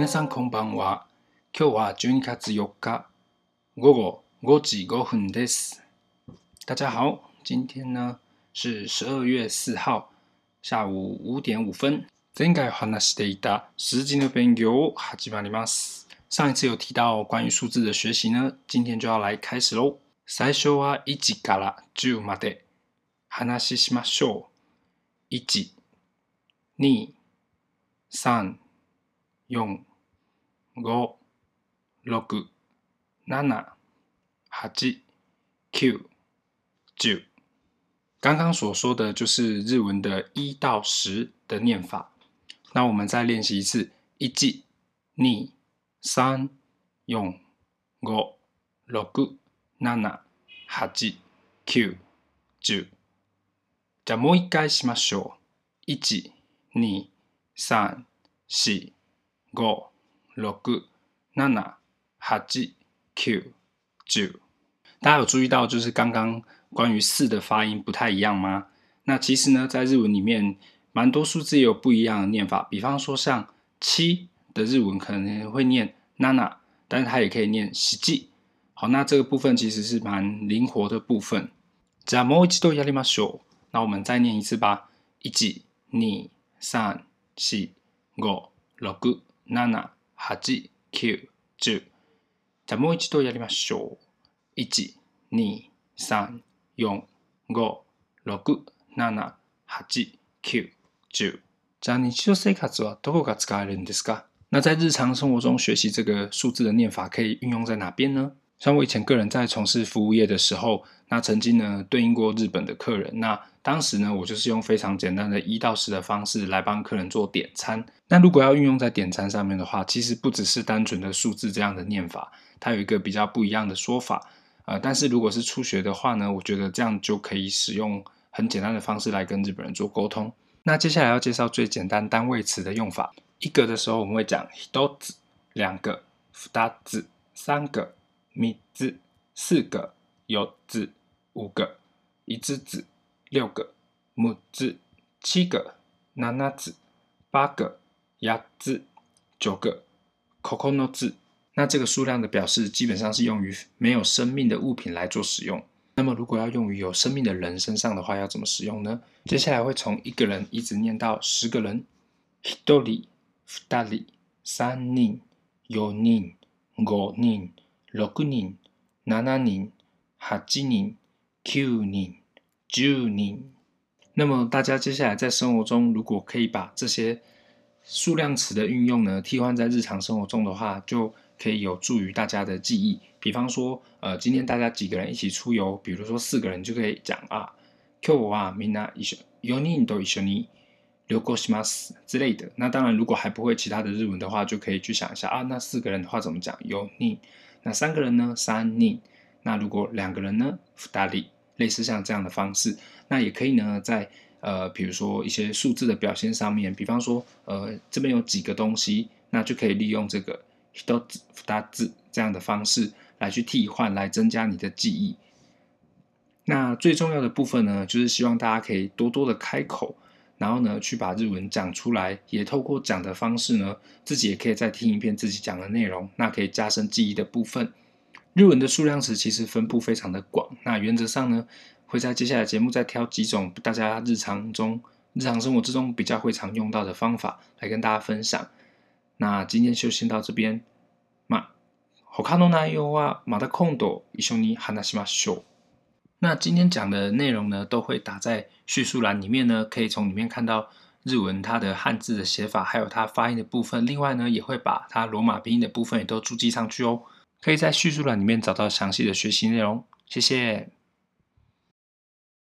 皆さんこんばんは。今日は12月4日午后5时5分です。大家好，今天呢是十二月四号下午五点五分。前回话していた数字の勉强を始まります。上一次有提到关于数字的学习呢，今天就要来开始喽。最初は1から10まで话しましょう。1、2、3、4、5、6、7、8、9、10。刚刚所说的就是日文的一到十的念法。那我们再练习一次：1、2、3、4、5、6、7、8、9、10。じゃあもう一回しましょう。1、2、3、4、5、 6、7、8、9、10。大家有注意到，就是刚刚关于四的发音不太一样吗？那其实呢，在日文里面，蛮多数字也有不一样的念法。比方说，像七的日文可能会念ナナ，但是它也可以念シジ。好，那这个部分其实是蛮灵活的部分。じゃあもう一度やりましょう。那我们再念一次吧。一、二、三、四、五、六、七、 8、9、10。じゃあもう一度やりましょう。1、2、3、4、5、6、7、8、9、10。じゃあ日常生活はどこが使えるんですか？那在日常生活中学习这个数字的念法，可以运用在哪边呢？像我以前个人在从事服务业的时候，那曾经呢对应过日本的客人，那当时呢我就是用非常简单的一到十的方式来帮客人做点餐。那如果要运用在点餐上面的话，其实不只是单纯的数字这样的念法，它有一个比较不一样的说法。呃，但是如果是初学的话呢，我觉得这样就可以使用很简单的方式来跟日本人做沟通。那接下来要介绍最简单单位词的用法。一个的时候我们会讲一つ，两个，二つ，三个。三つ、四个、四つ、五个、五つ、六个、六つ、七个、七つ、八个、八つ、九个、九つ。那这个数量的表示基本上是用于没有生命的物品来做使用。那么如果要用于有生命的人身上的话，要怎么使用呢？接下来会从一个人一直念到十个人。一人、二人、三人、四人、五人。 六人、七人、八人、九人、十人。那么大家接下来在生活中，如果可以把这些数量词的运用呢，替换在日常生活中的话，就可以有助于大家的记忆。比方说，呃，今天大家几个人一起出游，比如说四个人就可以讲啊，今日はみんな一绪、四人と一绪に旅行します之类的。那当然，如果还不会其他的日文的话，就可以去想一下啊，那四个人的话怎么讲？四人。 那三个人呢？三人。那如果两个人呢？二人。类似像这样的方式，那也可以呢，在呃，比如说一些数字的表现上面，比方说呃，这边有几个东西，那就可以利用这个一つ、二つ这样的方式来去替换，来增加你的记忆。那最重要的部分呢，就是希望大家可以多多的开口。然后呢，去把日文讲出来，也透过讲的方式呢，自己也可以再听一遍自己讲的内容，那可以加深记忆的部分。日文的数量词其实分布非常的广，那原则上呢，会在接下来节目再挑几种大家日常中、日常生活之中比较会常用到的方法来跟大家分享。那今天就先到这边。ま、他の内容はまた今度一绪に话しましょう。 那今天讲的内容呢，都会打在叙述栏里面呢，可以从里面看到日文它的汉字的写法，还有它发音的部分。另外呢，也会把它罗马拼音的部分也都注记上去哦，可以在叙述栏里面找到详细的学习内容。谢谢。